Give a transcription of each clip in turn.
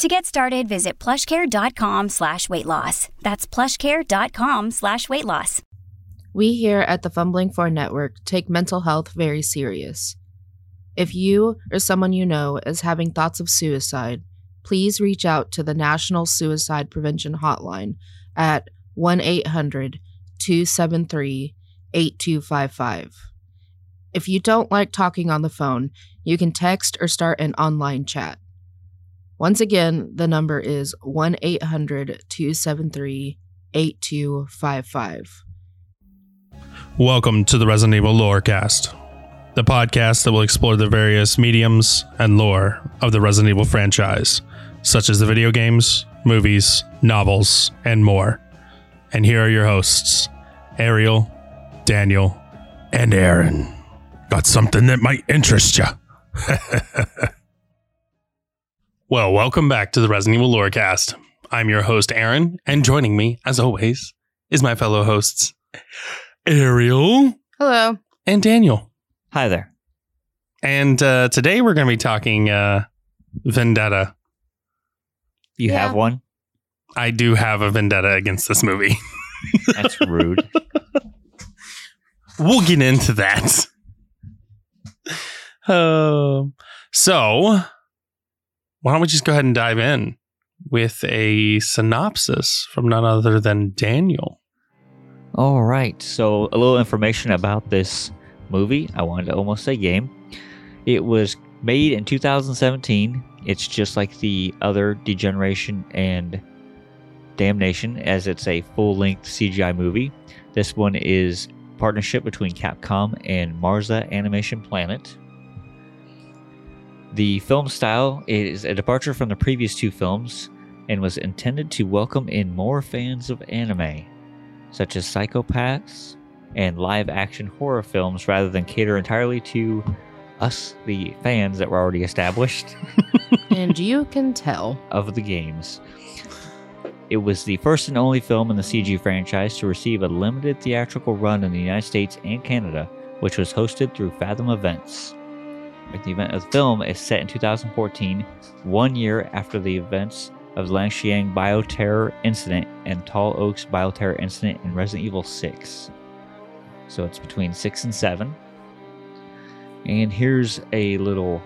To get started, visit plushcare.com slash weight loss. That's plushcare.com slash weight loss. We here at the Fumbling For Network take mental health very serious. If you or someone you know is having thoughts of suicide, please reach out to the National Suicide Prevention Hotline at 1 800 273 8255. If you don't like talking on the phone, you can text or start an online chat. Once again, the number is 1 800 273 8255. Welcome to the Resident Evil Lorecast, the podcast that will explore the various mediums and lore of the Resident Evil franchise, such as the video games, movies, novels, and more. And here are your hosts, Ariel, Daniel, and Aaron. Got something that might interest you. well, welcome back to the Resident Evil Lorecast. I'm your host, Aaron, and joining me, as always, is my fellow hosts, Ariel Hello. and Daniel. Hi there. And uh, today we're going to be talking uh, Vendetta. You Yeah. have one? I do have a vendetta against this movie. That's rude. we'll get into that. Um, so, why don't we just go ahead and dive in with a synopsis from none other than Daniel? All right. So, a little information about this movie. I wanted to almost say game. It was made in 2017. It's just like the other Degeneration and Damnation, as it's a full length CGI movie. This one is partnership between Capcom and Marza Animation Planet. The film style is a departure from the previous two films and was intended to welcome in more fans of anime, such as psychopaths and live action horror films, rather than cater entirely to us, the fans that were already established and you can tell. of the games. It was the first and only film in the CG franchise to receive a limited theatrical run in the United States and Canada, which was hosted through Fathom Events. The event of the film is set in 2014, one year after the events of the Lanshiang bioterror incident and Tall Oaks bioterror incident in Resident Evil 6. So it's between 6 and 7. And here's a little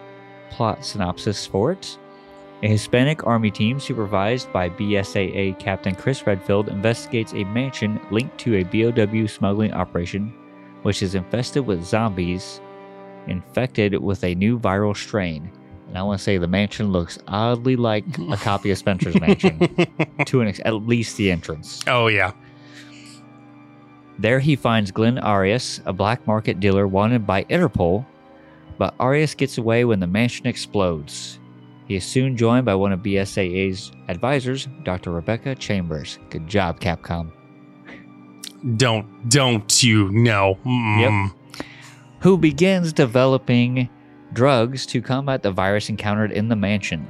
plot synopsis for it. A Hispanic army team supervised by BSAA Captain Chris Redfield investigates a mansion linked to a BOW smuggling operation, which is infested with zombies infected with a new viral strain. And I want to say the mansion looks oddly like a copy of Spencer's Mansion, to an ex- at least the entrance. oh, yeah. There he finds Glenn Arias, a black market dealer wanted by Interpol, but Arias gets away when the mansion explodes. He is soon joined by one of BSAA's advisors, Dr. Rebecca Chambers. Good job, Capcom. Don't, don't you know? Mm. Who begins developing drugs to combat the virus encountered in the mansion.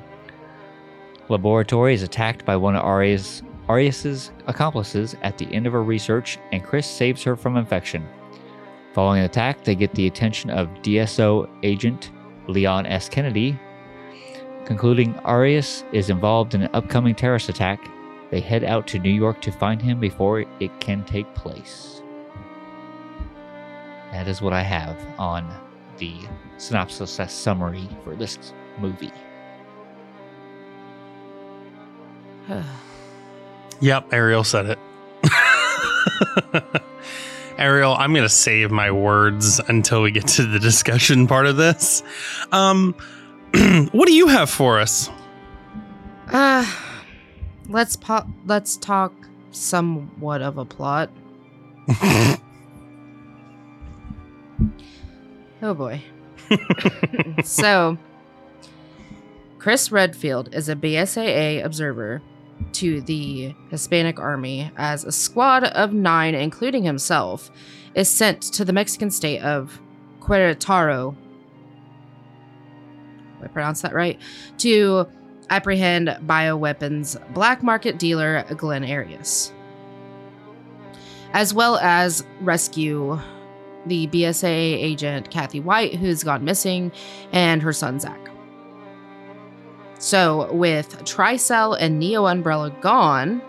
Laboratory is attacked by one of Arias, Arias's accomplices at the end of her research, and Chris saves her from infection. Following the attack, they get the attention of DSO agent Leon S. Kennedy. Concluding Arias is involved in an upcoming terrorist attack, they head out to New York to find him before it can take place. That is what I have on the synopsis slash summary for this movie. Yep, Ariel said it. Ariel, I'm going to save my words until we get to the discussion part of this. Um, what do you have for us? Uh, let's po- let's talk somewhat of a plot. Oh boy. so, Chris Redfield is a BSAA observer to the Hispanic army as a squad of nine, including himself, is sent to the Mexican state of Querétaro. I pronounce that right? To apprehend bioweapons black market dealer Glenn Arias, as well as rescue the BSA agent Kathy White, who's gone missing, and her son Zach. So, with Tricell and Neo Umbrella gone,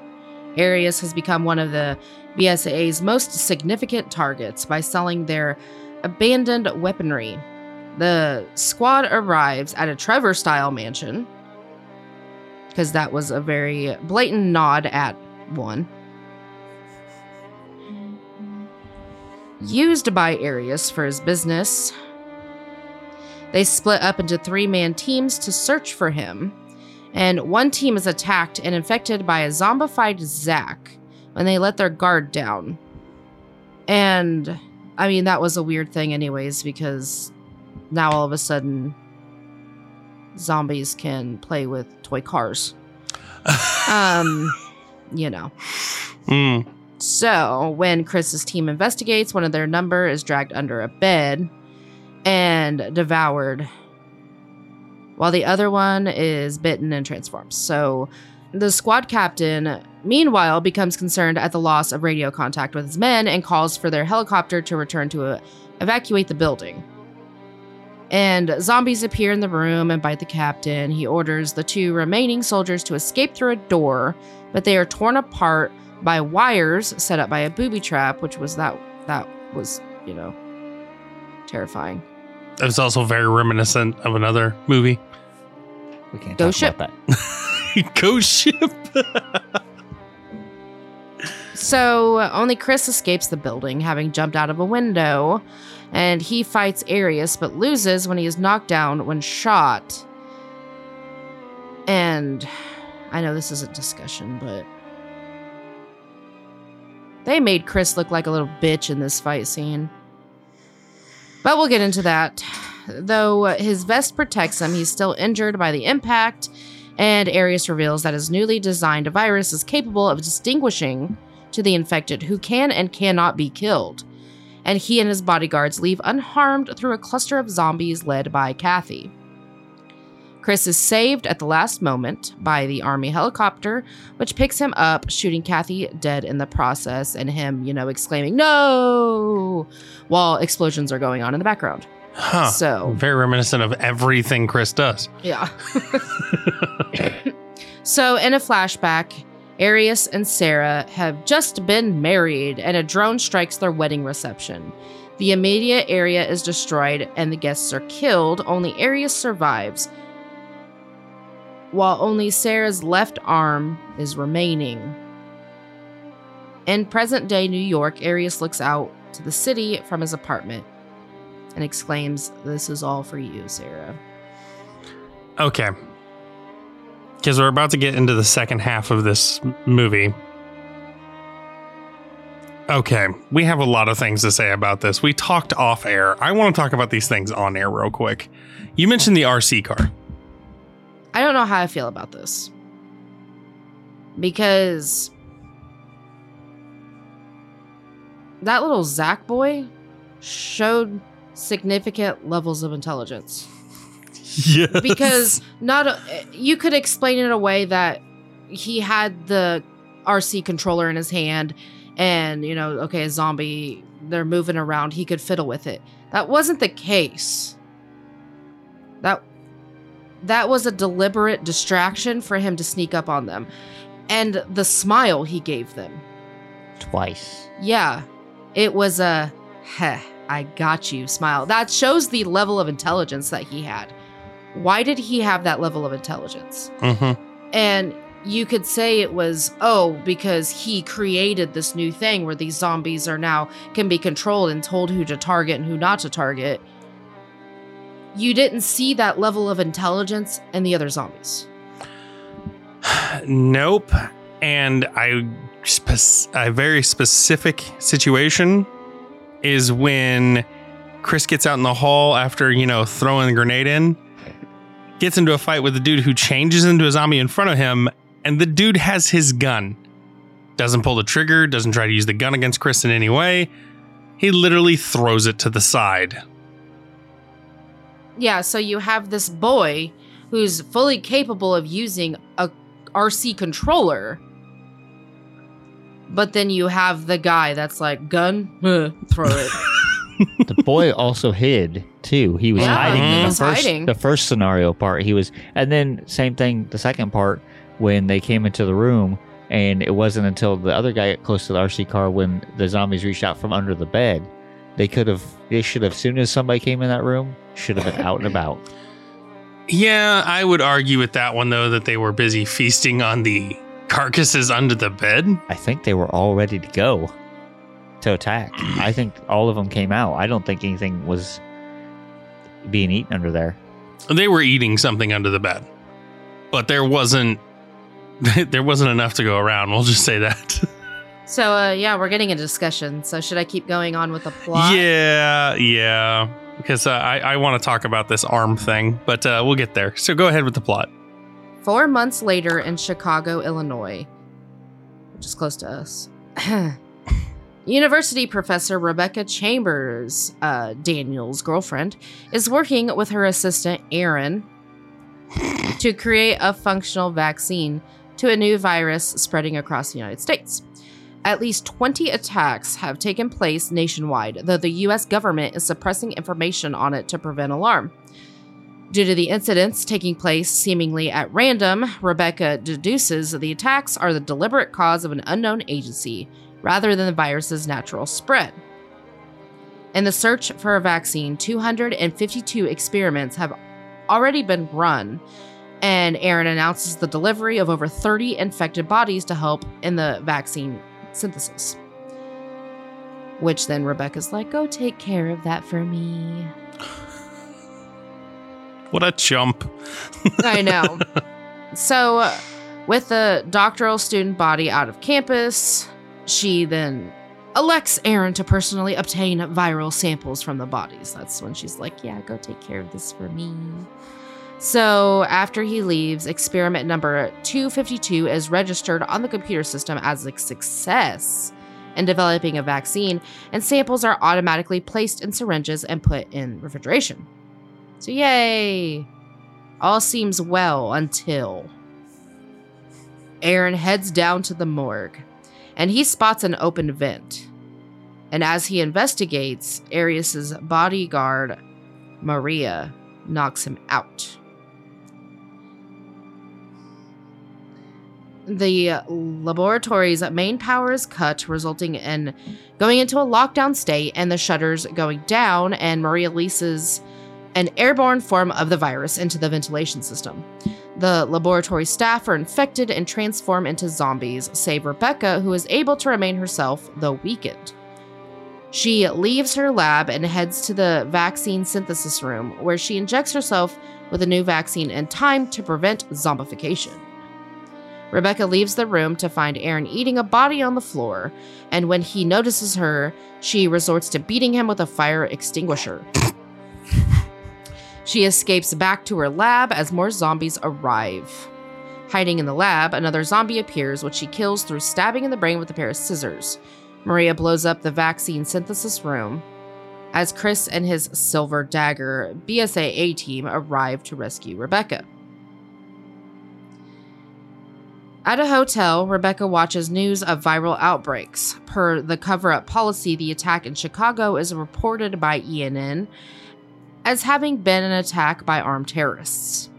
Arias has become one of the BSA's most significant targets by selling their abandoned weaponry. The squad arrives at a Trevor style mansion, because that was a very blatant nod at one. Used by Arias for his business, they split up into three man teams to search for him. And one team is attacked and infected by a zombified Zack when they let their guard down. And I mean, that was a weird thing, anyways, because now all of a sudden zombies can play with toy cars. um, you know. Mm. So, when Chris's team investigates, one of their number is dragged under a bed and devoured, while the other one is bitten and transforms. So, the squad captain, meanwhile, becomes concerned at the loss of radio contact with his men and calls for their helicopter to return to uh, evacuate the building. And zombies appear in the room and bite the captain. He orders the two remaining soldiers to escape through a door, but they are torn apart by wires set up by a booby trap, which was that that was, you know, terrifying. It was also very reminiscent of another movie. We can't Go talk ship. about that. Ghost Ship. So uh, only Chris escapes the building, having jumped out of a window, and he fights Arias but loses when he is knocked down when shot. And I know this isn't discussion, but they made Chris look like a little bitch in this fight scene. But we'll get into that. Though uh, his vest protects him, he's still injured by the impact, and Arias reveals that his newly designed virus is capable of distinguishing to the infected who can and cannot be killed. And he and his bodyguards leave unharmed through a cluster of zombies led by Kathy. Chris is saved at the last moment by the army helicopter, which picks him up, shooting Kathy dead in the process, and him, you know, exclaiming, No! while explosions are going on in the background. Huh. So- very reminiscent of everything Chris does. Yeah. so, in a flashback, Arias and Sarah have just been married, and a drone strikes their wedding reception. The immediate area is destroyed, and the guests are killed. Only Arias survives, while only Sarah's left arm is remaining. In present day New York, Arias looks out to the city from his apartment and exclaims, This is all for you, Sarah. Okay. Because we're about to get into the second half of this movie. Okay, we have a lot of things to say about this. We talked off air. I want to talk about these things on air real quick. You mentioned the RC car. I don't know how I feel about this. Because that little Zach boy showed significant levels of intelligence. Yeah. Because not a, you could explain it away that he had the RC controller in his hand and you know, okay, a zombie they're moving around, he could fiddle with it. That wasn't the case. That that was a deliberate distraction for him to sneak up on them. And the smile he gave them. Twice. Yeah. It was a heh, I got you smile. That shows the level of intelligence that he had. Why did he have that level of intelligence? Mm-hmm. And you could say it was, oh, because he created this new thing where these zombies are now can be controlled and told who to target and who not to target. You didn't see that level of intelligence in the other zombies. Nope. And I spec- a very specific situation is when Chris gets out in the hall after, you know, throwing the grenade in, gets into a fight with the dude who changes into a zombie in front of him, and the dude has his gun. Doesn't pull the trigger, doesn't try to use the gun against Chris in any way. He literally throws it to the side. Yeah, so you have this boy who's fully capable of using a RC controller. But then you have the guy that's like, gun, throw it. the boy also hid too. He was Yeah, hiding in he the first hiding. the first scenario part. He was, and then same thing the second part when they came into the room, and it wasn't until the other guy got close to the RC car when the zombies reached out from under the bed. They could have, they should have, soon as somebody came in that room, should have been out and about. Yeah, I would argue with that one though that they were busy feasting on the carcasses under the bed. I think they were all ready to go to attack. I think all of them came out. I don't think anything was being eaten under there. They were eating something under the bed. But there wasn't there wasn't enough to go around. We'll just say that. so, uh, yeah, we're getting a discussion. So, should I keep going on with the plot? Yeah, yeah. Because uh, I, I want to talk about this arm thing, but uh, we'll get there. So go ahead with the plot. Four months later in Chicago, Illinois, which is close to us, University professor Rebecca Chambers, uh, Daniel's girlfriend, is working with her assistant, Aaron, to create a functional vaccine to a new virus spreading across the United States. At least 20 attacks have taken place nationwide, though the US government is suppressing information on it to prevent alarm. Due to the incidents taking place seemingly at random, Rebecca deduces the attacks are the deliberate cause of an unknown agency rather than the virus's natural spread. In the search for a vaccine, 252 experiments have already been run, and Aaron announces the delivery of over 30 infected bodies to help in the vaccine synthesis. Which then Rebecca's like, go take care of that for me. What a chump. I know. so, uh, with the doctoral student body out of campus, she then elects Aaron to personally obtain viral samples from the bodies. That's when she's like, Yeah, go take care of this for me. So, after he leaves, experiment number 252 is registered on the computer system as a success in developing a vaccine, and samples are automatically placed in syringes and put in refrigeration. So, yay! All seems well until Aaron heads down to the morgue and he spots an open vent. And as he investigates, Arias's bodyguard, Maria, knocks him out. The laboratory's main power is cut, resulting in going into a lockdown state and the shutters going down, and Maria releases an airborne form of the virus into the ventilation system. The laboratory staff are infected and transform into zombies, save Rebecca, who is able to remain herself, though weakened. She leaves her lab and heads to the vaccine synthesis room, where she injects herself with a new vaccine in time to prevent zombification. Rebecca leaves the room to find Aaron eating a body on the floor, and when he notices her, she resorts to beating him with a fire extinguisher. She escapes back to her lab as more zombies arrive. Hiding in the lab, another zombie appears, which she kills through stabbing in the brain with a pair of scissors. Maria blows up the vaccine synthesis room as Chris and his Silver Dagger BSAA team arrive to rescue Rebecca. At a hotel, Rebecca watches news of viral outbreaks. Per the cover up policy, the attack in Chicago is reported by ENN as having been an attack by armed terrorists.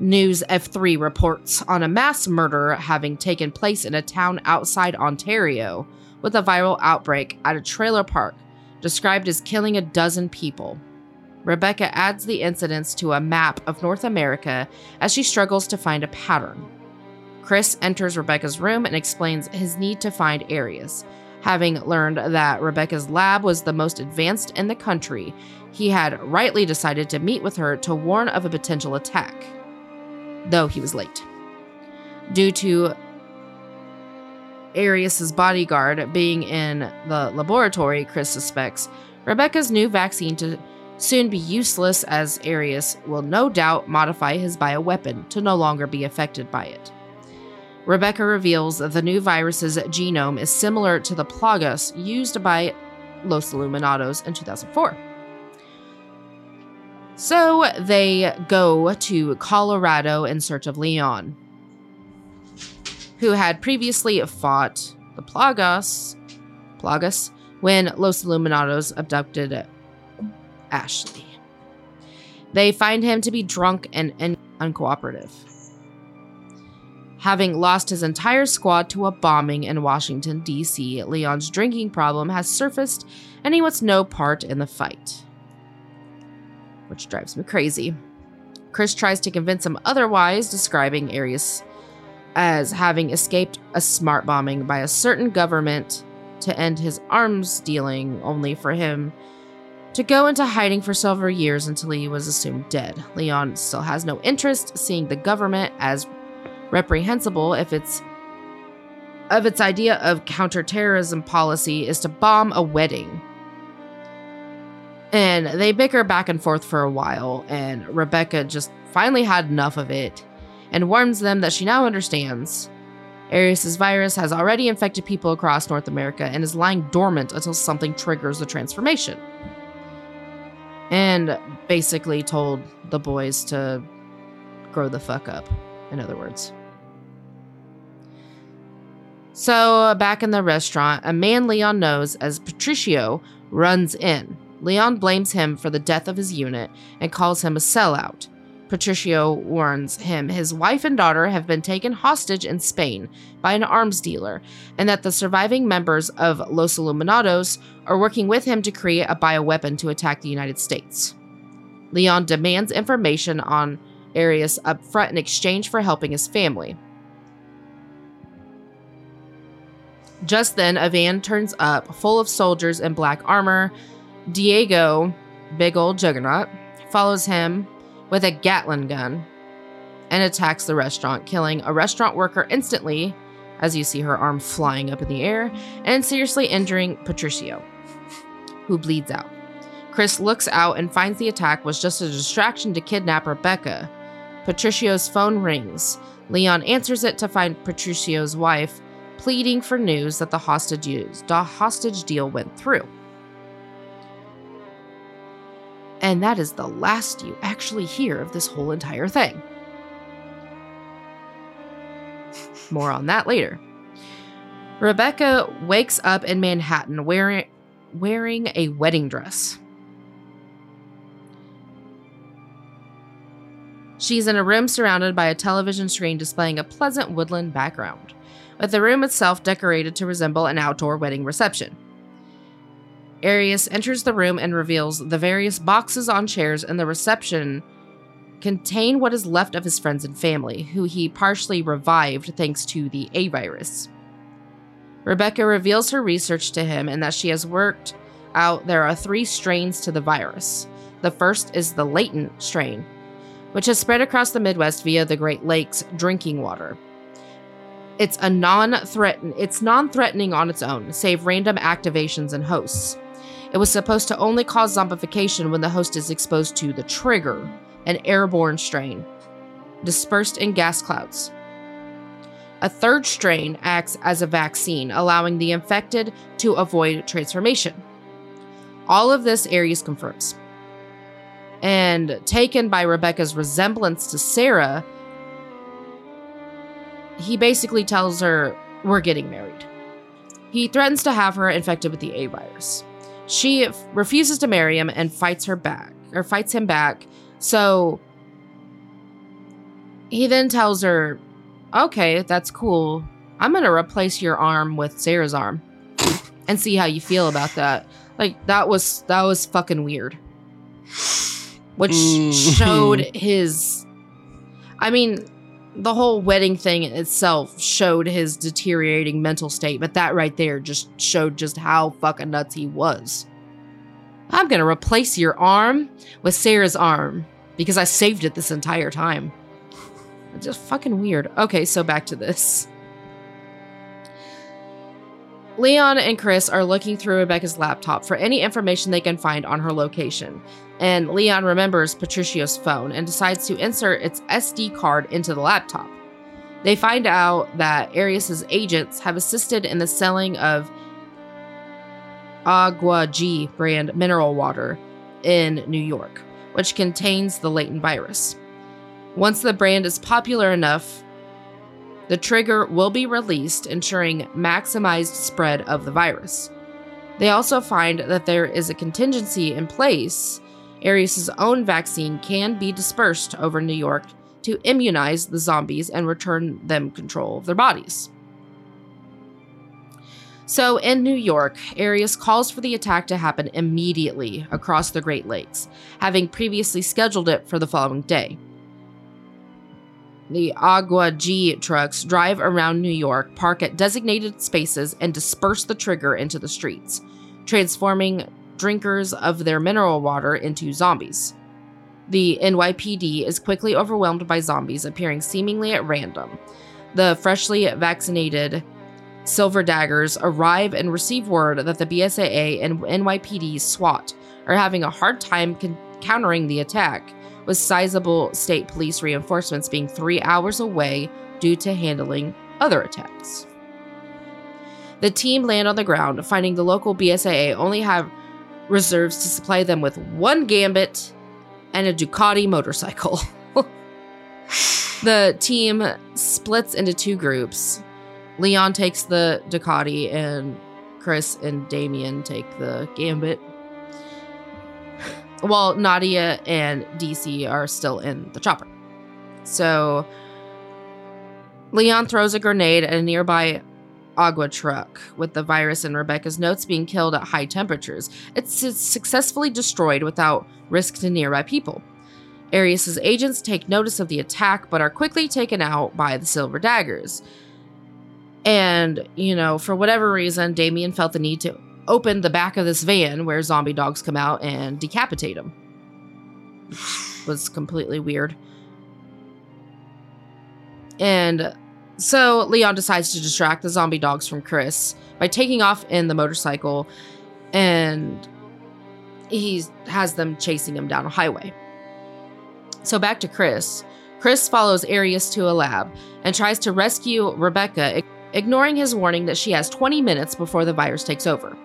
News F3 reports on a mass murder having taken place in a town outside Ontario with a viral outbreak at a trailer park described as killing a dozen people. Rebecca adds the incidents to a map of North America as she struggles to find a pattern. Chris enters Rebecca's room and explains his need to find Arias. Having learned that Rebecca's lab was the most advanced in the country, he had rightly decided to meet with her to warn of a potential attack, though he was late. Due to Arias's bodyguard being in the laboratory, Chris suspects Rebecca's new vaccine to soon be useless as Arias will no doubt modify his bioweapon to no longer be affected by it. Rebecca reveals that the new virus's genome is similar to the Plagas used by Los Illuminados in 2004. So they go to Colorado in search of Leon, who had previously fought the Plagas, Plagas when Los Illuminados abducted Ashley. They find him to be drunk and, and uncooperative. Having lost his entire squad to a bombing in Washington, D.C., Leon's drinking problem has surfaced and he wants no part in the fight. Which drives me crazy. Chris tries to convince him otherwise, describing Arias as having escaped a smart bombing by a certain government to end his arms dealing, only for him to go into hiding for several years until he was assumed dead. Leon still has no interest seeing the government as reprehensible if its of its idea of counterterrorism policy is to bomb a wedding. And they bicker back and forth for a while, and Rebecca just finally had enough of it and warns them that she now understands. Arias's virus has already infected people across North America and is lying dormant until something triggers the transformation. And basically told the boys to grow the fuck up, in other words. So, uh, back in the restaurant, a man Leon knows as Patricio runs in. Leon blames him for the death of his unit and calls him a sellout. Patricio warns him his wife and daughter have been taken hostage in Spain by an arms dealer, and that the surviving members of Los Illuminados are working with him to create a bioweapon to attack the United States. Leon demands information on Arias up front in exchange for helping his family. Just then, a van turns up full of soldiers in black armor. Diego, big old juggernaut, follows him with a Gatling gun and attacks the restaurant, killing a restaurant worker instantly, as you see her arm flying up in the air, and seriously injuring Patricio, who bleeds out. Chris looks out and finds the attack was just a distraction to kidnap Rebecca. Patricio's phone rings. Leon answers it to find Patricio's wife pleading for news that the hostage, the hostage deal went through. And that is the last you actually hear of this whole entire thing. More on that later. Rebecca wakes up in Manhattan wearing, wearing a wedding dress. She's in a room surrounded by a television screen displaying a pleasant woodland background with the room itself decorated to resemble an outdoor wedding reception. Arias enters the room and reveals the various boxes on chairs in the reception contain what is left of his friends and family, who he partially revived thanks to the A virus. Rebecca reveals her research to him and that she has worked out there are three strains to the virus. The first is the latent strain, which has spread across the Midwest via the Great Lakes drinking water. It's a non-threaten it's non-threatening on its own, save random activations and hosts. It was supposed to only cause zombification when the host is exposed to the trigger, an airborne strain, dispersed in gas clouds. A third strain acts as a vaccine, allowing the infected to avoid transformation. All of this Arias confirms. And taken by Rebecca's resemblance to Sarah, he basically tells her, We're getting married. He threatens to have her infected with the A virus. She f- refuses to marry him and fights her back, or fights him back. So he then tells her, Okay, that's cool. I'm going to replace your arm with Sarah's arm and see how you feel about that. Like, that was, that was fucking weird. Which Mhm. showed his. I mean, the whole wedding thing itself showed his deteriorating mental state, but that right there just showed just how fucking nuts he was. I'm gonna replace your arm with Sarah's arm because I saved it this entire time. It's just fucking weird. Okay, so back to this. Leon and Chris are looking through Rebecca's laptop for any information they can find on her location. And Leon remembers Patricio's phone and decides to insert its SD card into the laptop. They find out that Arias's agents have assisted in the selling of Agua G brand mineral water in New York, which contains the latent virus. Once the brand is popular enough, the trigger will be released, ensuring maximized spread of the virus. They also find that there is a contingency in place. Arias's own vaccine can be dispersed over New York to immunize the zombies and return them control of their bodies. So, in New York, Arias calls for the attack to happen immediately across the Great Lakes, having previously scheduled it for the following day. The Agua G trucks drive around New York, park at designated spaces, and disperse the trigger into the streets, transforming drinkers of their mineral water into zombies. The NYPD is quickly overwhelmed by zombies appearing seemingly at random. The freshly vaccinated Silver Daggers arrive and receive word that the BSAA and NYPD SWAT are having a hard time con- countering the attack, with sizable state police reinforcements being three hours away due to handling other attacks. The team land on the ground, finding the local BSAA only have reserves to supply them with one gambit and a Ducati motorcycle. the team splits into two groups. Leon takes the Ducati, and Chris and Damien take the Gambit. While Nadia and DC are still in the chopper. So Leon throws a grenade at a nearby Agua truck, with the virus and Rebecca's notes being killed at high temperatures. It's successfully destroyed without risk to nearby people. Arias's agents take notice of the attack but are quickly taken out by the Silver Daggers. And, you know, for whatever reason, Damien felt the need to open the back of this van where zombie dogs come out and decapitate him. Which was completely weird. And so Leon decides to distract the zombie dogs from Chris by taking off in the motorcycle and he has them chasing him down a highway. So back to Chris. Chris follows Arias to a lab and tries to rescue Rebecca, ignoring his warning that she has 20 minutes before the virus takes over.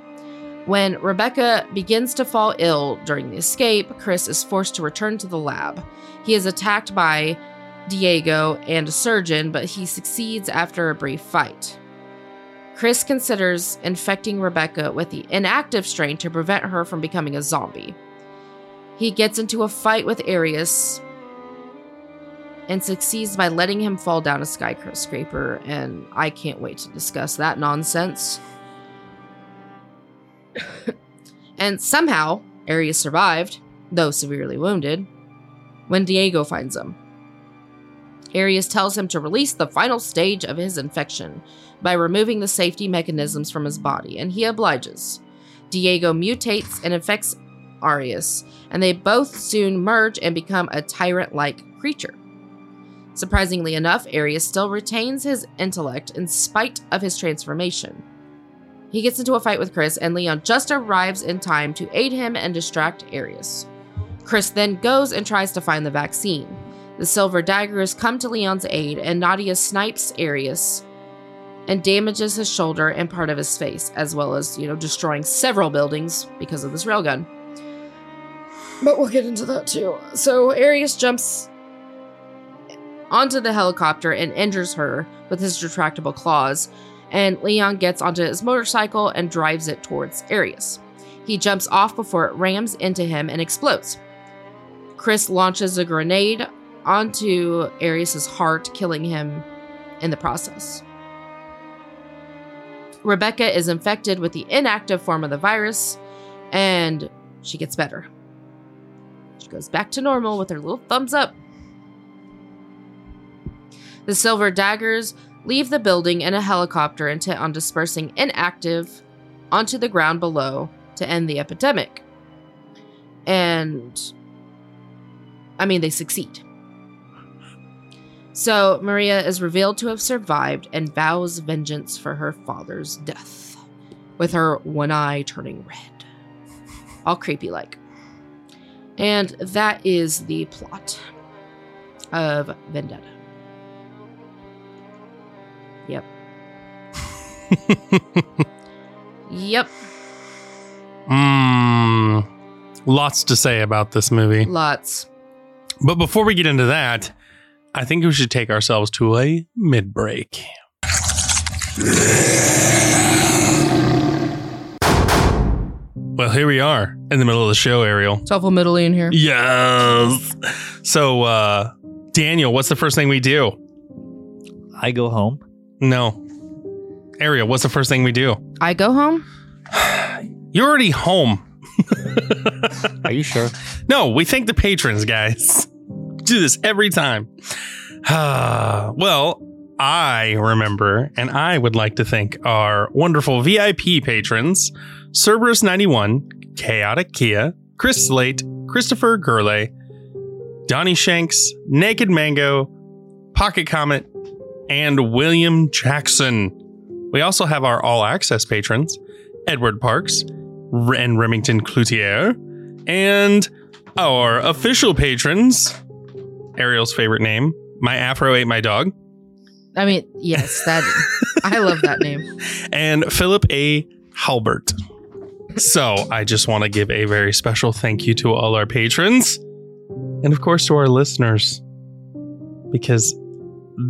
When Rebecca begins to fall ill during the escape, Chris is forced to return to the lab. He is attacked by Diego and a surgeon, but he succeeds after a brief fight. Chris considers infecting Rebecca with the inactive strain to prevent her from becoming a zombie. He gets into a fight with Arias and succeeds by letting him fall down a skyscraper, and I can't wait to discuss that nonsense. and somehow, Arias survived, though severely wounded, when Diego finds him. Arias tells him to release the final stage of his infection by removing the safety mechanisms from his body, and he obliges. Diego mutates and infects Arias, and they both soon merge and become a tyrant like creature. Surprisingly enough, Arias still retains his intellect in spite of his transformation. He gets into a fight with Chris, and Leon just arrives in time to aid him and distract Arias. Chris then goes and tries to find the vaccine. The Silver Daggers come to Leon's aid, and Nadia snipes Arias and damages his shoulder and part of his face, as well as, you know, destroying several buildings because of this railgun. But we'll get into that too. So Arias jumps onto the helicopter and injures her with his retractable claws, and Leon gets onto his motorcycle and drives it towards Arias. He jumps off before it rams into him and explodes. Chris launches a grenade onto Arias's heart, killing him in the process. Rebecca is infected with the inactive form of the virus, and she gets better. She goes back to normal with her little thumbs up. The Silver Daggers leave the building in a helicopter intent on dispersing inactive onto the ground below to end the epidemic. And I mean, they succeed. So Maria is revealed to have survived and vows vengeance for her father's death, with her one eye turning red. All creepy like. And that is the plot of Vendetta. Yep. Yep. Mmm. Lots to say about this movie. Lots. But before we get into that, I think we should take ourselves to a mid break. Well, here we are in the middle of the show, Ariel. It's awful middle in here. Yes. So, uh, Daniel, what's the first thing we do? I go home. No. Ariel, what's the first thing we do? I go home. You're already home. Are you sure? No, we thank the patrons, guys. Do this every time. well, I remember, and I would like to thank our wonderful VIP patrons Cerberus91, Chaotic Kia, Chris Slate, Christopher Gurley, Donnie Shanks, Naked Mango, Pocket Comet, and William Jackson. We also have our all access patrons Edward Parks and Remington Cloutier, and our official patrons Ariel's favorite name, My Afro Ate My Dog, I mean, yes, that I love that name. and Philip A. Halbert. So I just want to give a very special thank you to all our patrons and, of course, to our listeners because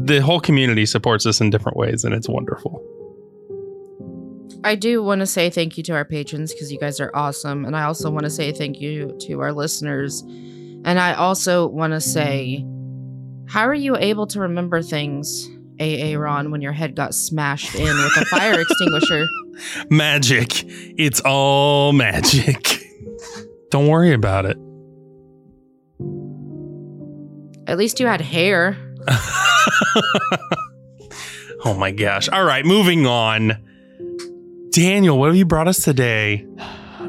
the whole community supports us in different ways and it's wonderful. I do want to say thank you to our patrons because you guys are awesome. And I also want to say thank you to our listeners. And I also want to say, how are you able to remember things, AA Ron, when your head got smashed in with a fire extinguisher? Magic. It's all magic. Don't worry about it. At least you had hair. oh my gosh. All right, moving on. Daniel, what have you brought us today?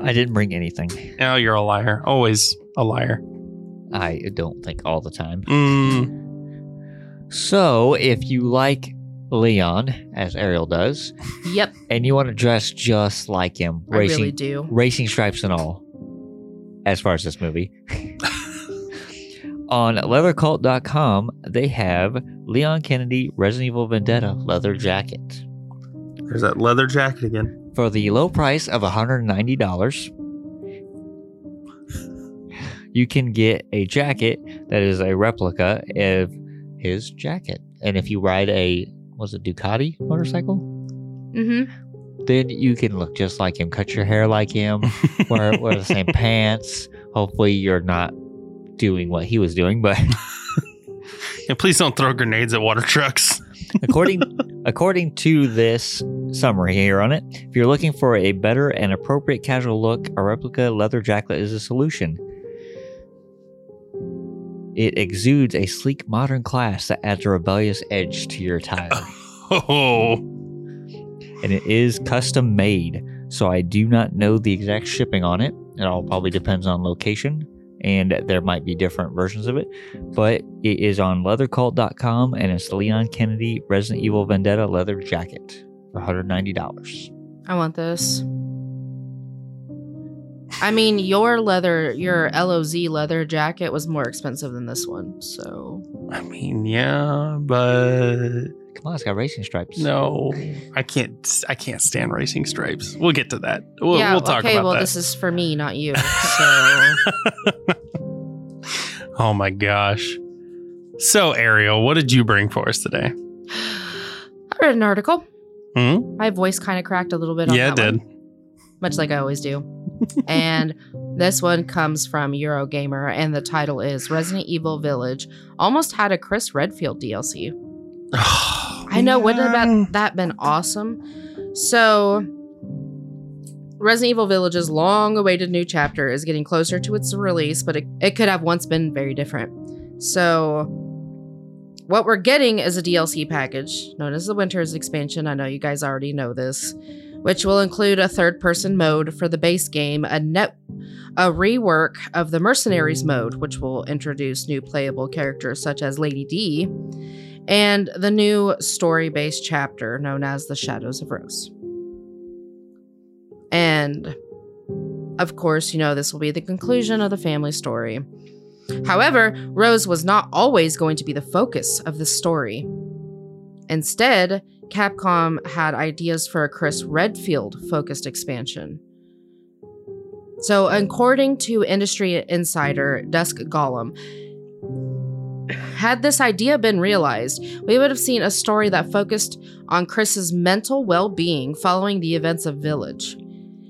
I didn't bring anything. Oh, you're a liar. Always a liar. I don't think all the time. Mm, So, if you like Leon, as Ariel does, Yep, and you want to dress just like him, I racing, really do. racing stripes and all, as far as this movie, on leathercult.com, they have Leon Kennedy Resident Evil Vendetta leather jacket. there's that leather jacket again. For the low price of $190, you can get a jacket that is a replica of his jacket. And if you ride a, was it Ducati motorcycle? Mm-hmm. Then you can look just like him, cut your hair like him, wear, wear the same pants. Hopefully, you're not doing what he was doing, but And please don't throw grenades at water trucks. according according to this summary here on it, if you're looking for a better and appropriate casual look, a replica leather jacket is a solution. It exudes a sleek modern class that adds a rebellious edge to your attire. Oh, and it is custom made. So I do not know the exact shipping on it. It all probably depends on location, and there might be different versions of it. But it is on leathercult.com, and it's the Leon Kennedy Resident Evil Vendetta leather jacket for $190. I want this. I mean, your leather, your LOZ leather jacket was more expensive than this one. So, I mean, yeah, but Come on, it's got racing stripes. no, I can't. I can't stand racing stripes. We'll get to that. We'll, yeah, we'll talk okay, about well, that. this is for me, not you. So, oh my gosh. So, Ariel, what did you bring for us today? I read an article. Hmm? My voice kind of cracked a little bit on Yeah, it that did. one, much like I always do. And this one comes from Eurogamer, and the title is Resident Evil Village almost had a Chris Redfield DLC. I know. Wouldn't have that been awesome? So, Resident Evil Village's long awaited new chapter is getting closer to its release, but it, it could have once been very different. So, what we're getting is a DLC package known as the Winters expansion. I know you guys already know this, which will include a third person mode for the base game, a net a rework of the Mercenaries mode, which will introduce new playable characters such as Lady D, and the new story based chapter known as The Shadows of Rose. And of course, you know, this will be the conclusion of the family story. However, Rose was not always going to be the focus of the story. Instead, Capcom had ideas for a Chris Redfield focused expansion. So, according to industry insider Dusk Golem, had this idea been realized, we would have seen a story that focused on Chris's mental well being following the events of Village.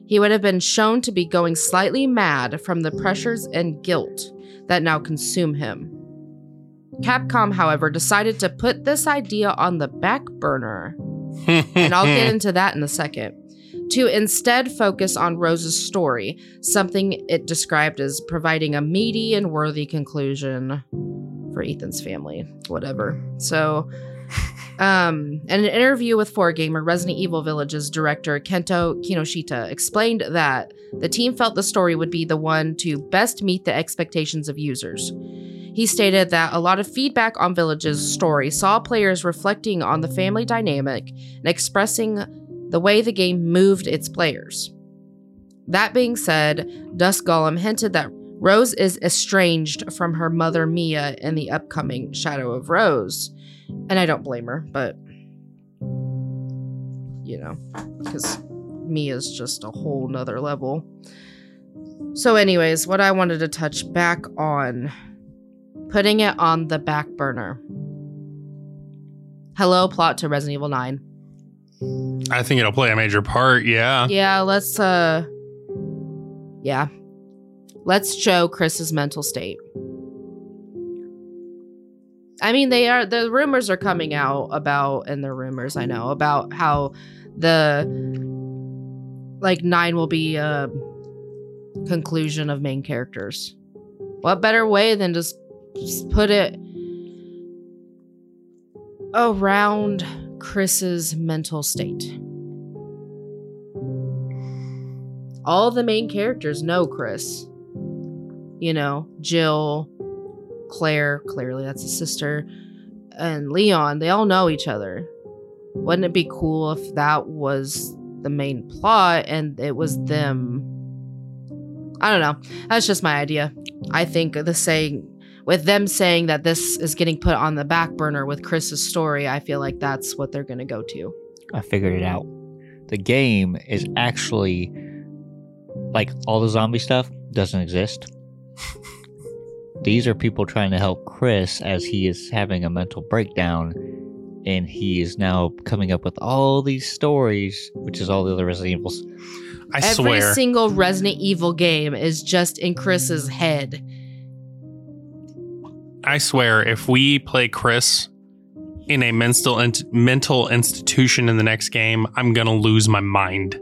He would have been shown to be going slightly mad from the pressures and guilt that now consume him. Capcom, however, decided to put this idea on the back burner, and I'll get into that in a second, to instead focus on Rose's story, something it described as providing a meaty and worthy conclusion for Ethan's family, whatever. So, um, in an interview with 4Gamer, Resident Evil Village's director Kento Kinoshita explained that the team felt the story would be the one to best meet the expectations of users. He stated that a lot of feedback on Village's story saw players reflecting on the family dynamic and expressing the way the game moved its players. That being said, Dusk Golem hinted that Rose is estranged from her mother Mia in the upcoming Shadow of Rose. And I don't blame her, but you know, because Mia's just a whole nother level. So, anyways, what I wanted to touch back on putting it on the back burner. Hello, plot to Resident Evil 9. I think it'll play a major part. Yeah. Yeah, let's uh yeah. Let's show Chris's mental state. I mean, they are the rumors are coming out about and the rumors I know about how the like 9 will be a conclusion of main characters. What better way than just, just put it around Chris's mental state? All the main characters know Chris. You know, Jill, Claire, clearly that's a sister, and Leon, they all know each other. Wouldn't it be cool if that was the main plot and it was them? I don't know. That's just my idea. I think the saying with them saying that this is getting put on the back burner with Chris's story, I feel like that's what they're going to go to. I figured it out. The game is actually like all the zombie stuff doesn't exist. These are people trying to help Chris as he is having a mental breakdown and he is now coming up with all these stories, which is all the other Resident Evils. I Every swear. single Resident Evil game is just in Chris's head. I swear, if we play Chris in a mental in- mental institution in the next game, I'm gonna lose my mind,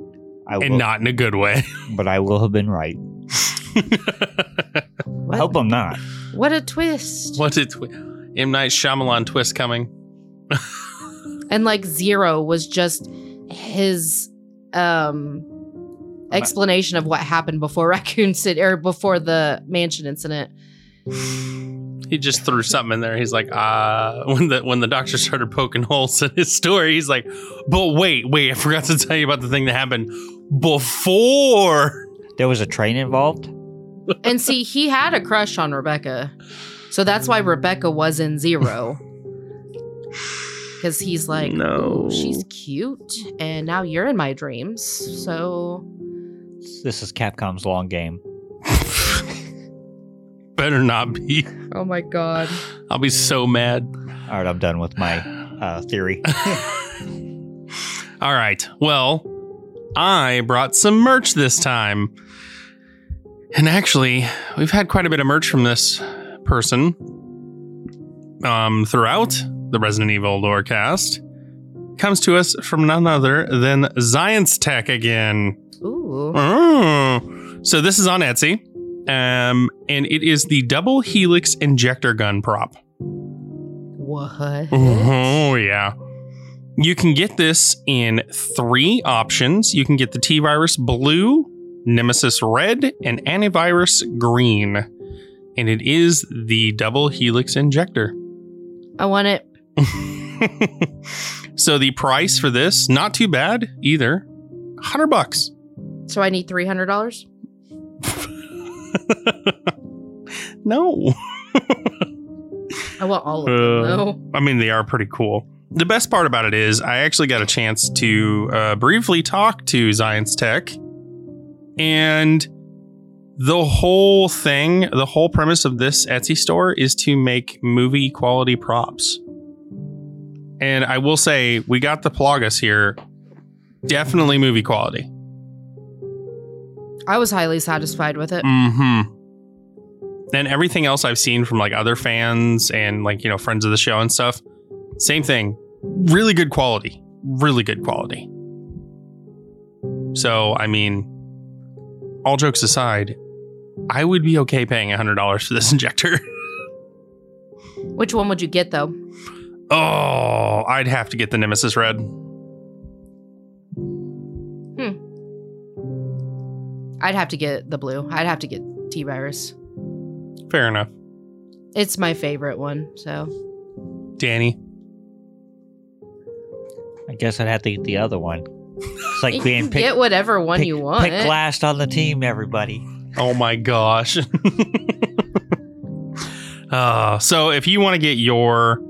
I will, and not in a good way. but I will have been right. I What, hope I'm not. what a twist. What a twist! M Night Shyamalan twist coming. And like Zero was just his um explanation of what happened before Raccoon City or before the mansion incident. He just threw something in there. He's like, uh, when the when the doctor started poking holes in his story, he's like, but wait, wait, I forgot to tell you about the thing that happened before. There was a train involved. And see, he had a crush on Rebecca. So that's why Rebecca was in Zero. Cuz he's like, No. She's cute and now you're in my dreams." So This is Capcom's long game. Better not be. Oh my god. I'll be so mad. All right, I'm done with my uh, theory. All right. Well, I brought some merch this time. And actually, we've had quite a bit of merch from this person um, throughout the Resident Evil lore cast. Comes to us from none other than Science Tech again. Ooh. Oh. So this is on Etsy. Um, and it is the double helix injector gun prop. What? Oh, yeah. You can get this in three options. You can get the T Virus Blue, Nemesis Red, and Antivirus Green. And it is the double helix injector. I want it. so the price for this, not too bad either. 100 bucks. So I need $300? no. I want all of them. Uh, though. I mean, they are pretty cool. the best part about it is I actually got a chance to uh, briefly talk to Science Tech, and the whole thing, the whole premise of this Etsy store is to make movie quality props. And I will say, we got the Plagas here, definitely movie quality. I was highly satisfied with it. Mm-hmm. And everything else I've seen from like other fans and like, you know, friends of the show and stuff, same thing. Really good quality. Really good quality. So, I mean, all jokes aside, I would be okay paying $100 for this injector. Which one would you get though? oh, I'd have to get the Nemesis Red. I'd have to get the blue. I'd have to get T Virus. Fair enough. It's my favorite one. So Danny. I guess I'd have to get the other one. It's like you being can picked, get whatever one pick, you want. picked last on the team, everybody. Oh my gosh. uh, so if you want to get your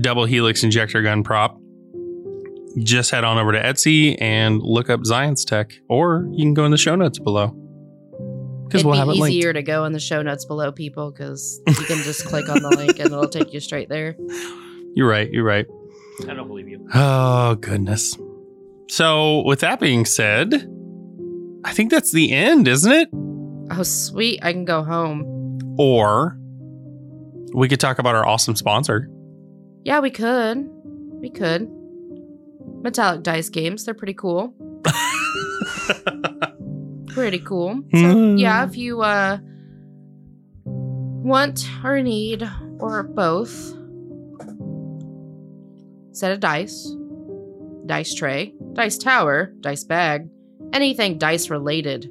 double helix injector gun prop, just head on over to Etsy and look up Zions Tech, or you can go in the show notes below. Because we'll be have it linked. easier to go in the show notes below, people, because you can just click on the link and it'll take you straight there. You're right. You're right. I don't believe you. Oh, goodness. So, with that being said, I think that's the end, isn't it? Oh, sweet! I can go home. Or we could talk about our awesome sponsor. Yeah, we could. We could. Metallic dice games. They're pretty cool. Pretty cool. So Hmm. yeah, if you uh want or need or both, set of dice, dice tray, dice tower, dice bag, anything dice related,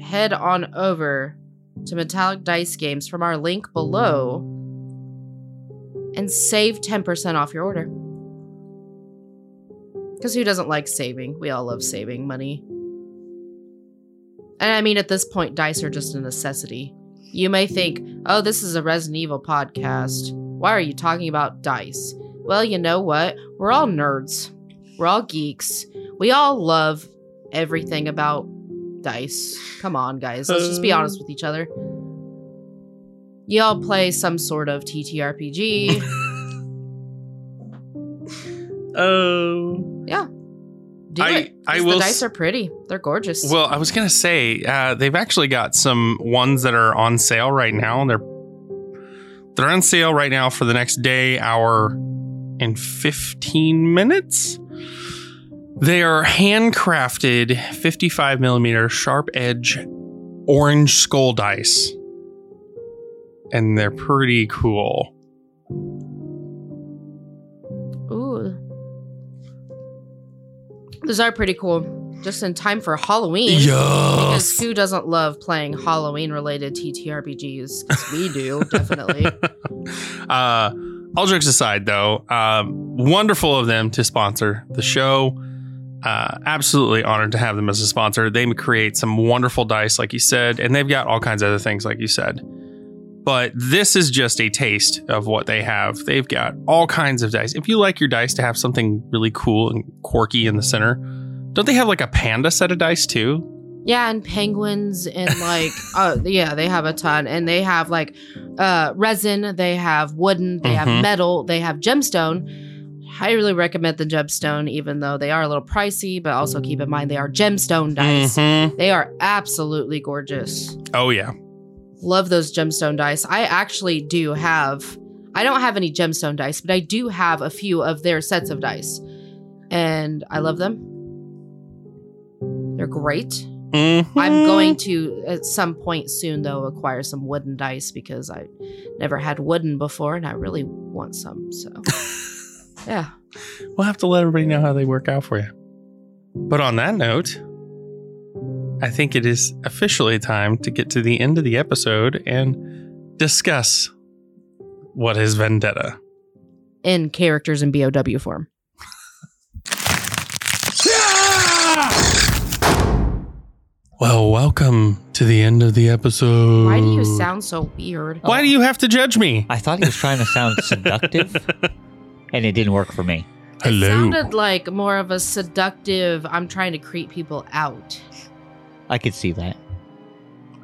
head on over to Metallic Dice Games from our link below and save 10% off your order. Because who doesn't like saving? We all love saving money. And I mean, at this point, dice are just a necessity. You may think, oh, this is a Resident Evil podcast. Why are you talking about dice? Well, you know what? We're all nerds. We're all geeks. We all love everything about dice. Come on, guys. Let's just be Uh. honest with each other. You all play some sort of TTRPG. Oh. yeah. Do I- it. I will The s- dice are pretty. They're gorgeous. Well, I was gonna say uh, they've actually got some ones that are on sale right now. They're they're on sale right now for the next day, hour, and fifteen minutes. They are handcrafted, fifty-five millimeter sharp edge, orange skull dice, and they're pretty cool. Those are pretty cool. Just in time for Halloween. Because who doesn't love playing Halloween related TTRPGs? 'Cause we do, definitely. uh, all jokes aside, though, um, wonderful of them to sponsor the show. Uh, absolutely honored to have them as a sponsor. They create some wonderful dice, like you said, and they've got all kinds of other things, like you said. But this is just a taste of what they have. They've got all kinds of dice. If you like your dice to have something really cool and quirky in the center, don't they have like a panda set of dice too? Yeah, and penguins and like uh yeah, they have a ton. And they have like uh resin, they have wooden, they Mhm. have metal, they have gemstone. I really recommend the gemstone, even though they are a little pricey, but also keep in mind they are gemstone dice. Mhm. They are absolutely gorgeous. Oh, yeah. Love those gemstone dice. I actually do have, I don't have any gemstone dice, but I do have a few of their sets of dice. And I love them. They're great. Mhm. I'm going to, at some point soon, though, acquire some wooden dice because I never had wooden before and I really want some. So, yeah. We'll have to let everybody know how they work out for you. But on that note, I think it is officially time to get to the end of the episode and discuss what is Vendetta. In characters in BOW form. Well, welcome to the end of the episode. Why do you sound so weird? Why do you have to judge me? I thought he was trying to sound seductive. and it didn't work for me. It sounded like more of a seductive. I'm trying to creep people out. I could see that.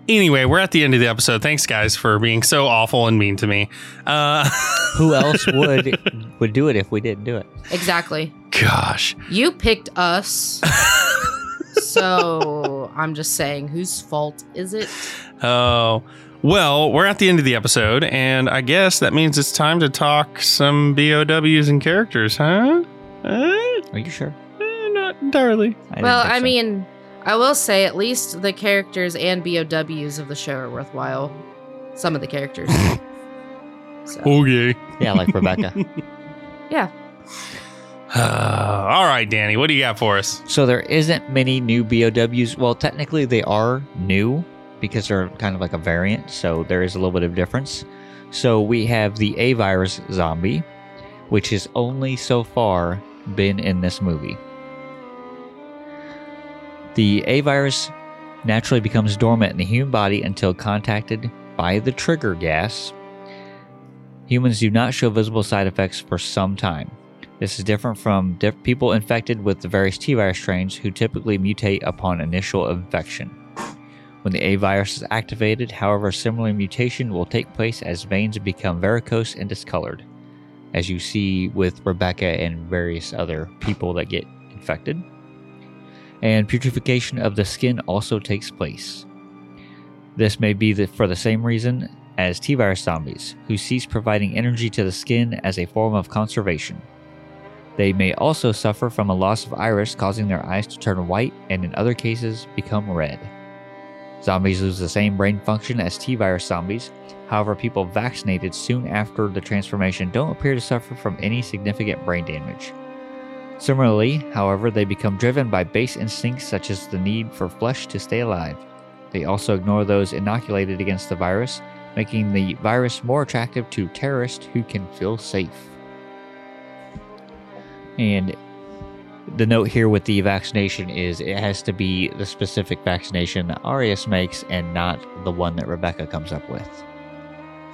Anyway, we're at the end of the episode. Thanks, guys, for being so awful and mean to me. Uh, Who else would would do it if we didn't do it? Exactly. gosh. You picked us. so I'm just saying, whose fault is it? Oh, well, we're at the end of the episode, and I guess that means it's time to talk some BOWs and characters, huh? Uh, Are you sure? eh, not entirely. I well, I so. mean, I will say at least the characters and BOWs of the show are worthwhile. Some of the characters. so, Okay. yeah, like Rebecca. yeah. Uh, all right, Danny, what do you got for us? So there isn't many new BOWs. Well, technically they are new because they're kind of like a variant, so there is a little bit of difference. So we have the A virus zombie, which has only so far been in this movie. The A virus naturally becomes dormant in the human body until contacted by the trigger gas. Humans do not show visible side effects for some time. This is different from diff- people infected with the various T virus strains who typically mutate upon initial infection. When the A virus is activated, however, similar mutation will take place as veins become varicose and discolored, as you see with Rebecca and various other people that get infected. And putrefaction of the skin also takes place. This may be the, for the same reason as T virus zombies, who cease providing energy to the skin as a form of conservation. They may also suffer from a loss of iris, causing their eyes to turn white and, in other cases, become red. Zombies lose the same brain function as T virus zombies. However, people vaccinated soon after the transformation don't appear to suffer from any significant brain damage. Similarly, however, they become driven by base instincts such as the need for flesh to stay alive. They also ignore those inoculated against the virus, making the virus more attractive to terrorists who can feel safe. And the note here with the vaccination is it has to be the specific vaccination that Arias makes and not the one that Rebecca comes up with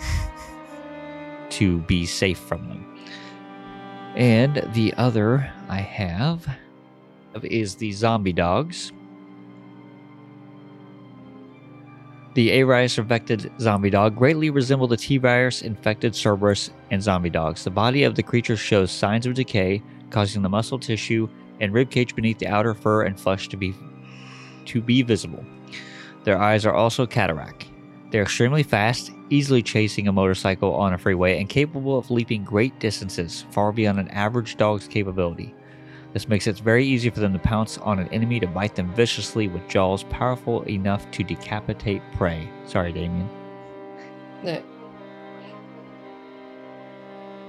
to be safe from them. And the other I have is the zombie dogs. The A virus infected zombie dog greatly resemble the T virus infected Cerberus and zombie dogs. The body of the creature shows signs of decay, causing the muscle tissue and ribcage beneath the outer fur and flesh to be to be visible. Their eyes are also cataract. They're extremely fast, easily chasing a motorcycle on a freeway, and capable of leaping great distances, far beyond an average dog's capability. This makes it very easy for them to pounce on an enemy to bite them viciously with jaws powerful enough to decapitate prey. Sorry, Damien.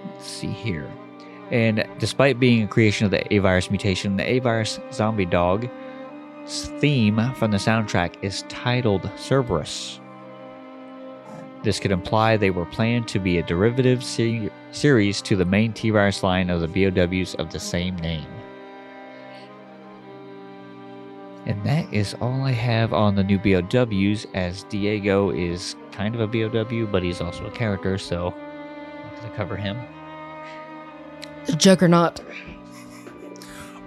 Let's see here. And despite being a creation of the A virus mutation, the A virus zombie dog theme from the soundtrack is titled Cerberus. This could imply they were planned to be a derivative se- series to the main T virus line of the BOWs of the same name. And that is all I have on the new BOWs, as Diego is kind of a BOW, but he's also a character, so I'm going to cover him. The Juggernaut.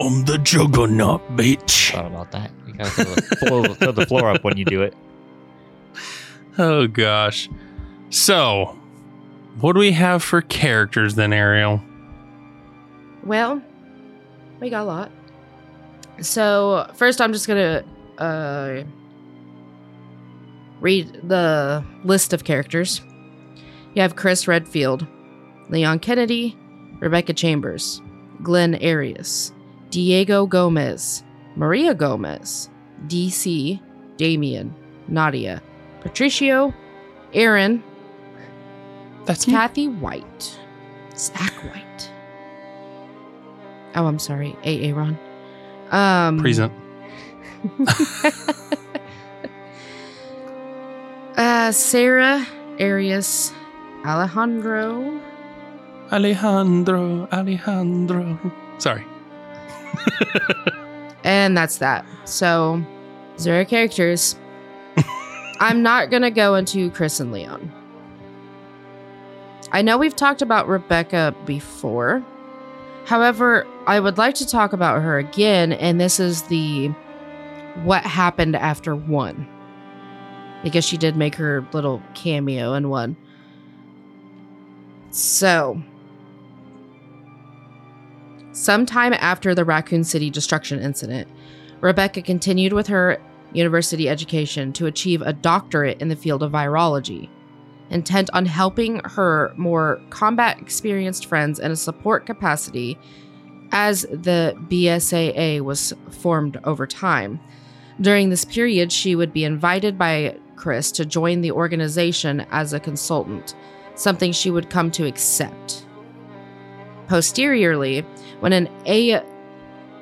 I'm the juggernaut, bitch. Thought about that. You gotta throw the, floor, throw the floor up when you do it. Oh, gosh. So, what do we have for characters then, Ariel? Well, we got a lot. So first, I'm just gonna uh, read the list of characters. You have Chris Redfield, Leon Kennedy, Rebecca Chambers, Glenn Arias, Diego Gomez, Maria Gomez, DC, Damien, Nadia, Patricio, Aaron, That's Kathy White, Zach White. Oh, I'm sorry, A. Aaron. Um, Present. Uh, Sarah, Arias, Alejandro, Alejandro, Alejandro. Sorry. and that's that. So, zero characters. I'm not gonna go into Chris and Leon. I know we've talked about Rebecca before, However, I would like to talk about her again, and this is the what happened after one. Because she did make her little cameo in one. So, sometime after the Raccoon City destruction incident, Rebecca continued with her university education to achieve a doctorate in the field of virology, intent on helping her more combat experienced friends in a support capacity as the BSAA was formed over time. During this period, she would be invited by Chris to join the organization as a consultant, something she would come to accept. Posteriorly, when an A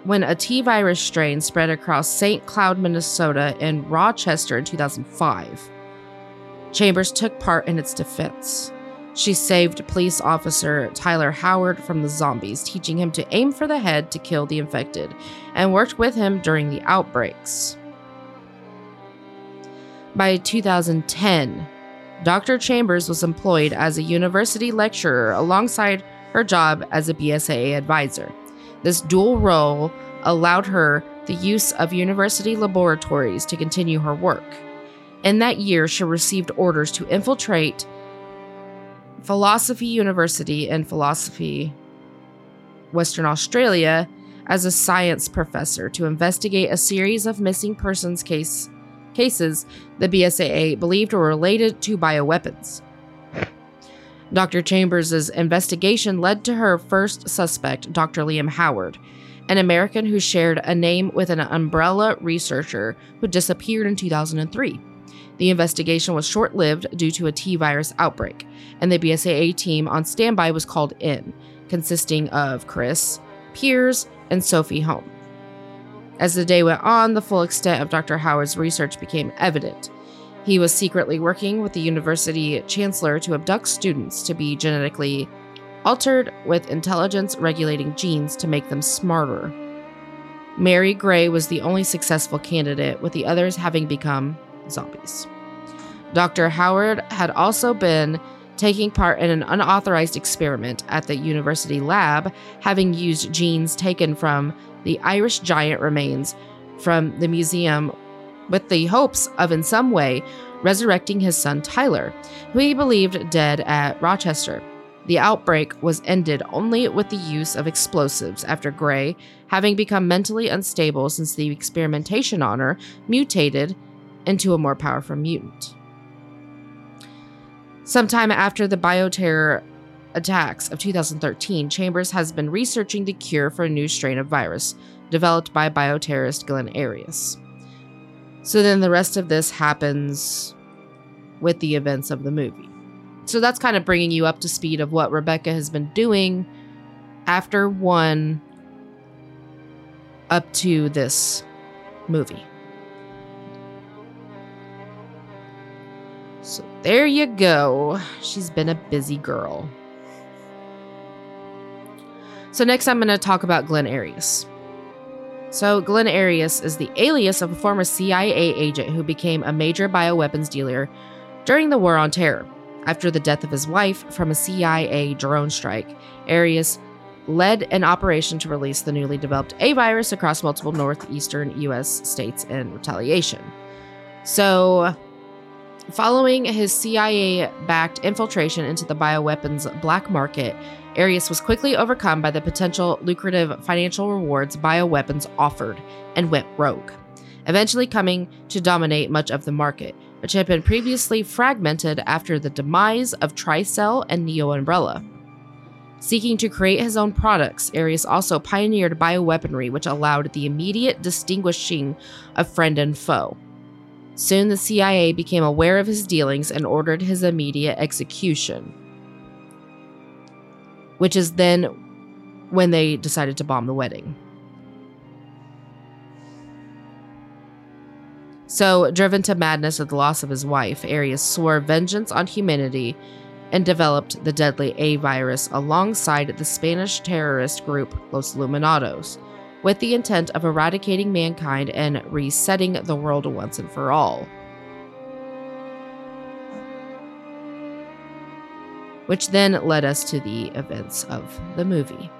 when a T virus strain spread across St. Cloud, Minnesota, and Rochester in 2005. Chambers took part in its defense. She saved police officer Tyler Howard from the zombies, teaching him to aim for the head to kill the infected, and worked with him during the outbreaks. By 2010, Dr. Chambers was employed as a university lecturer alongside her job as a BSAA advisor. This dual role allowed her the use of university laboratories to continue her work. In that year, she received orders to infiltrate Philosophy University in Philosophy, Western Australia, as a science professor to investigate a series of missing persons case, cases the BSAA believed were related to bioweapons. Dr. Chambers' investigation led to her first suspect, Dr. Liam Howard, an American who shared a name with an umbrella researcher who disappeared in 2003. The investigation was short lived due to a T virus outbreak, and the BSAA team on standby was called in, consisting of Chris, Piers, and Sophie Home. As the day went on, the full extent of Dr. Howard's research became evident. He was secretly working with the university chancellor to abduct students to be genetically altered with intelligence regulating genes to make them smarter. Mary Gray was the only successful candidate, with the others having become zombies. Dr. Howard had also been taking part in an unauthorized experiment at the university lab, having used genes taken from the Irish giant remains from the museum with the hopes of in some way resurrecting his son Tyler, who he believed dead at Rochester. The outbreak was ended only with the use of explosives after Gray, having become mentally unstable since the experimentation on her, mutated into a more powerful mutant. Sometime after the bioterror attacks of 2013, Chambers has been researching the cure for a new strain of virus developed by bioterrorist Glenn Arias. So then the rest of this happens with the events of the movie. So that's kind of bringing you up to speed of what Rebecca has been doing after one up to this movie. So there you go. She's been a busy girl. So next I'm going to talk about Glenn Arias. So, Glenn Arias is the alias of a former CIA agent who became a major bioweapons dealer during the War on Terror. After the death of his wife from a CIA drone strike, Arias led an operation to release the newly developed A virus across multiple northeastern U.S. states in retaliation. So, following his CIA backed infiltration into the bioweapons black market, Arias was quickly overcome by the potential lucrative financial rewards bioweapons offered and went rogue, eventually coming to dominate much of the market, which had been previously fragmented after the demise of Tricell and Neo Umbrella. Seeking to create his own products, Arias also pioneered bioweaponry, which allowed the immediate distinguishing of friend and foe. Soon, the CIA became aware of his dealings and ordered his immediate execution which is then when they decided to bomb the wedding. So, driven to madness at the loss of his wife, Arias swore vengeance on humanity and developed the deadly A virus alongside the Spanish terrorist group Los Iluminados, with the intent of eradicating mankind and resetting the world once and for all. Which then led us to the events of the movie.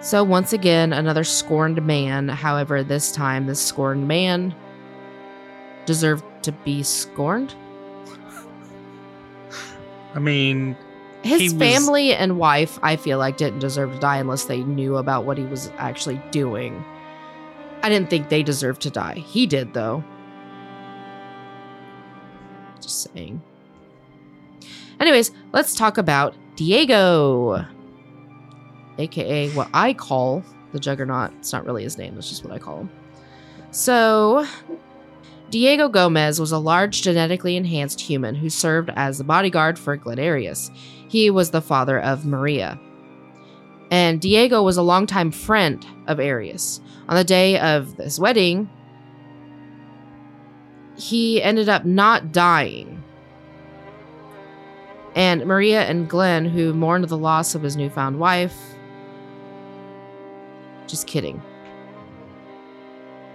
So, once again, another scorned man. However, this time, this scorned man deserved to be scorned. I mean, His He was- family and wife, I feel like, didn't deserve to die unless they knew about what he was actually doing. I didn't think they deserved to die. He did, though. Just saying. Anyways, let's talk about Diego, aka what I call the Juggernaut. It's not really his name, that's just what I call him. So, Diego Gomez was a large genetically enhanced human who served as the bodyguard for Glenn Arias. He was the father of Maria. And Diego was a longtime friend of Arias. On the day of this wedding, he ended up not dying. And Maria and Glenn, who mourned the loss of his newfound wife, just kidding.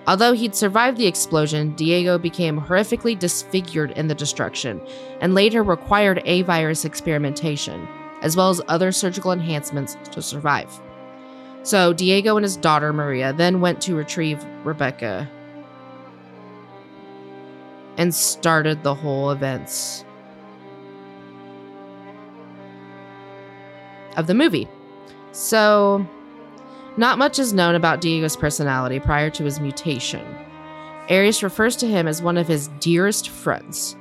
Although he'd survived the explosion, Diego became horrifically disfigured in the destruction and later required A virus experimentation, as well as other surgical enhancements to survive. So, Diego and his daughter Maria then went to retrieve Rebecca and started the whole events of the movie. So, not much is known about Diego's personality prior to his mutation. Arias refers to him as one of his dearest friends.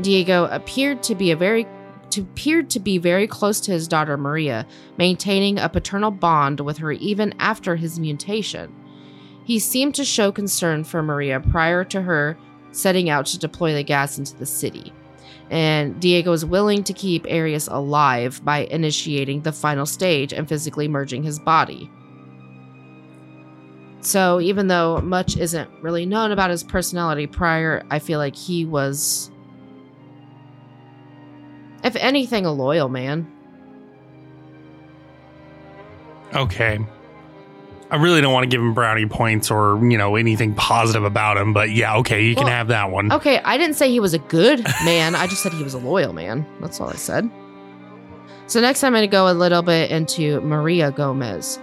Diego appeared to be a very to, appeared to be very close to his daughter Maria, maintaining a paternal bond with her even after his mutation. He seemed to show concern for Maria prior to her setting out to deploy the gas into the city. And Diego is willing to keep Arias alive by initiating the final stage and physically merging his body. So, even though much isn't really known about his personality prior, I feel like he was, if anything, a loyal man. okay. I really don't want to give him brownie points or, you know, anything positive about him, but yeah, okay, you can have that one. Okay, I didn't say he was a good man. I just said he was a loyal man. That's all I said. So next I'm going to go a little bit into Maria Gomez.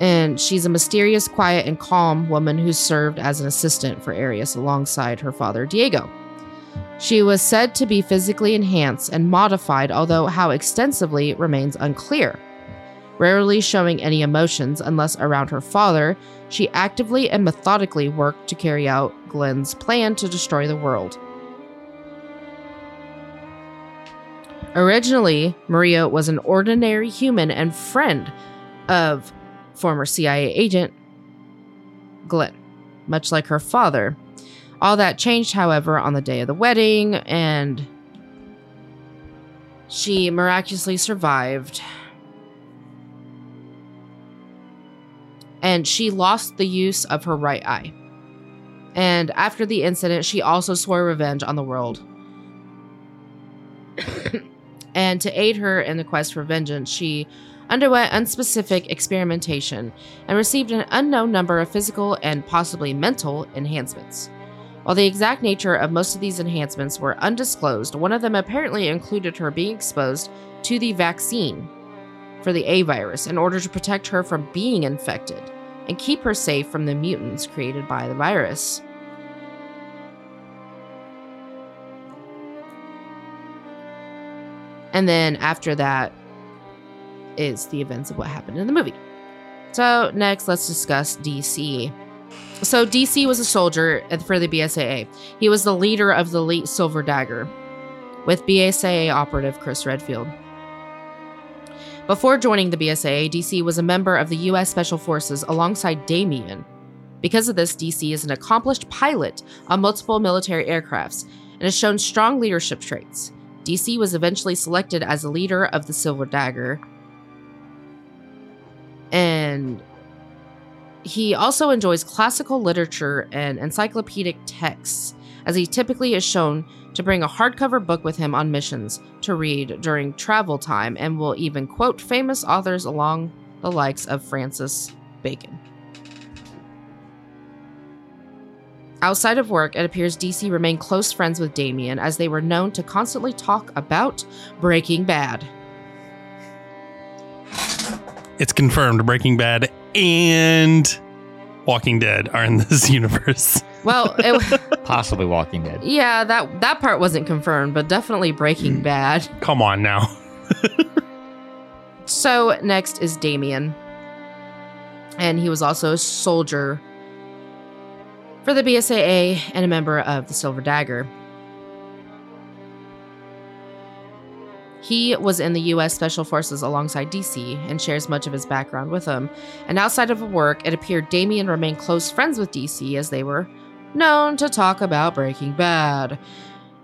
And she's a mysterious, quiet, and calm woman who served as an assistant for Arias alongside her father Diego. She was said to be physically enhanced and modified, although how extensively remains unclear. Rarely showing any emotions unless around her father, she actively and methodically worked to carry out Glenn's plan to destroy the world. Originally, Maria was an ordinary human and friend of former CIA agent Glenn, much like her father. All that changed, however, on the day of the wedding, and she miraculously survived. And she lost the use of her right eye. And after the incident, she also swore revenge on the world. and to aid her in the quest for vengeance, she underwent unspecific experimentation and received an unknown number of physical and possibly mental enhancements. While the exact nature of most of these enhancements were undisclosed, one of them apparently included her being exposed to the vaccine for the A virus in order to protect her from being infected and keep her safe from the mutants created by the virus. And then after that is the events of what happened in the movie. So, next, let's discuss DC. So, DC was a soldier for the BSAA. He was the leader of the elite Silver Dagger with BSAA operative Chris Redfield. Before joining the BSAA, DC was a member of the U.S. Special Forces alongside Damien. Because of this, DC is an accomplished pilot on multiple military aircrafts and has shown strong leadership traits. DC was eventually selected as a leader of the Silver Dagger. And he also enjoys classical literature and encyclopedic texts, as he typically is shown to bring a hardcover book with him on missions to read during travel time and will even quote famous authors along the likes of Francis Bacon. Outside of work, it appears DC remained close friends with Damien as they were known to constantly talk about Breaking Bad. it's confirmed Breaking Bad and Walking Dead are in this universe. Well, it, Possibly Walking Dead. yeah, that that part wasn't confirmed, but definitely Hmm. Breaking Bad. Come on now. So next is Damien. And he was also a soldier for the BSAA and a member of the Silver Dagger. He was in the US Special Forces alongside DC and shares much of his background with him. And outside of work, it appeared Damien remained close friends with DC as they were known to talk about Breaking Bad.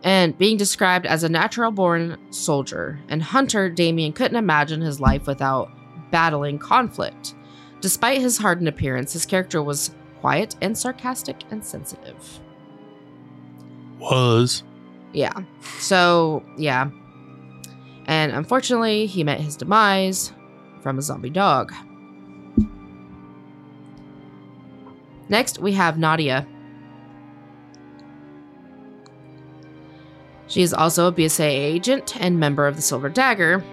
And being described as a natural born soldier and hunter, Damien couldn't imagine his life without battling conflict. Despite his hardened appearance, his character was quiet and sarcastic and sensitive. Was. Yeah. So, yeah. And unfortunately, he met his demise from a zombie dog. Next, we have Nadia. She is also a BSA agent and member of the Silver Dagger.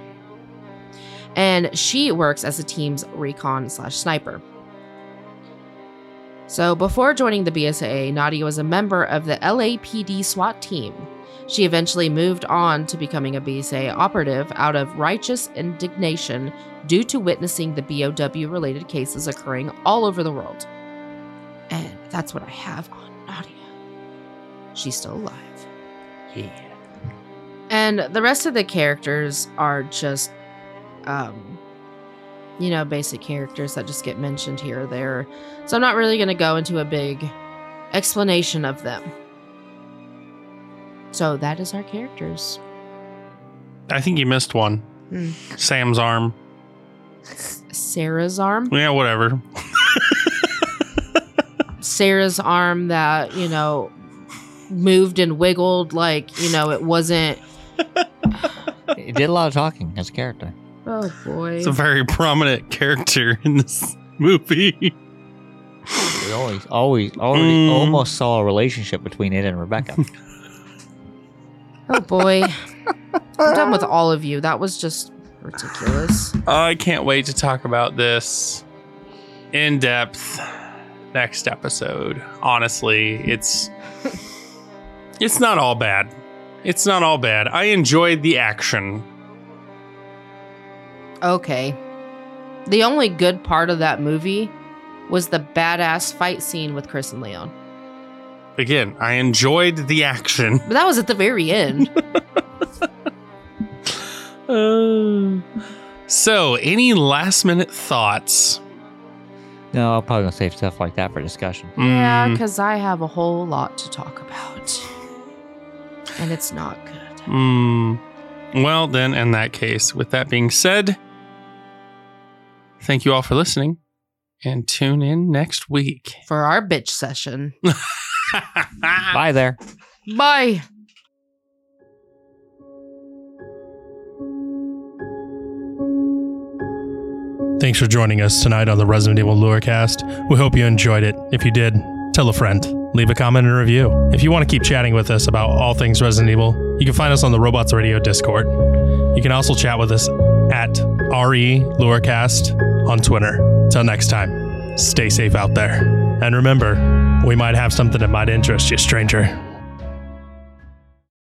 And she works as the team's recon slash sniper. So before joining the BSAA, Nadia was a member of the LAPD SWAT team. She eventually moved on to becoming a BSA operative out of righteous indignation due to witnessing the BOW related cases occurring all over the world. And that's what I have on Nadia. She's still alive. Yeah. And the rest of the characters are just, um, you know, basic characters that just get mentioned here or there. So I'm not really going to go into a big explanation of them. So that is our characters. I think you missed one. Hmm. Sam's arm. Sarah's arm. Yeah, whatever. Sarah's arm that, you know, moved and wiggled like, you know, it wasn't. He did a lot of talking as a character. Oh boy. It's a very prominent character in this movie. We always, always, already, Mm. almost saw a relationship between it and Rebecca. Oh boy. I'm done with all of you. That was just ridiculous. I can't wait to talk about this in depth next episode. Honestly, it's it's not all bad. It's not all bad. I enjoyed the action. Okay. The only good part of that movie was the badass fight scene with Chris and Leon. Again, I enjoyed the action. But that was at the very end. Uh, so, any last minute thoughts? no, I'm probably gonna save stuff like that for discussion. yeah, Mm, because I have a whole lot to talk about. And it's not good. mm. Well, then, in that case, with that being said, thank you all for listening and tune in next week. For our bitch session. Bye there. Bye. Thanks for joining us tonight on the Resident Evil Lorecast. We hope you enjoyed it. If you did, tell a friend. Leave a comment and review. If you want to keep chatting with us about all things Resident Evil, you can find us on the Robots Radio Discord. You can also chat with us at RE Lorecast on Twitter. Till next time, stay safe out there. And remember, we might have something that might interest you, stranger.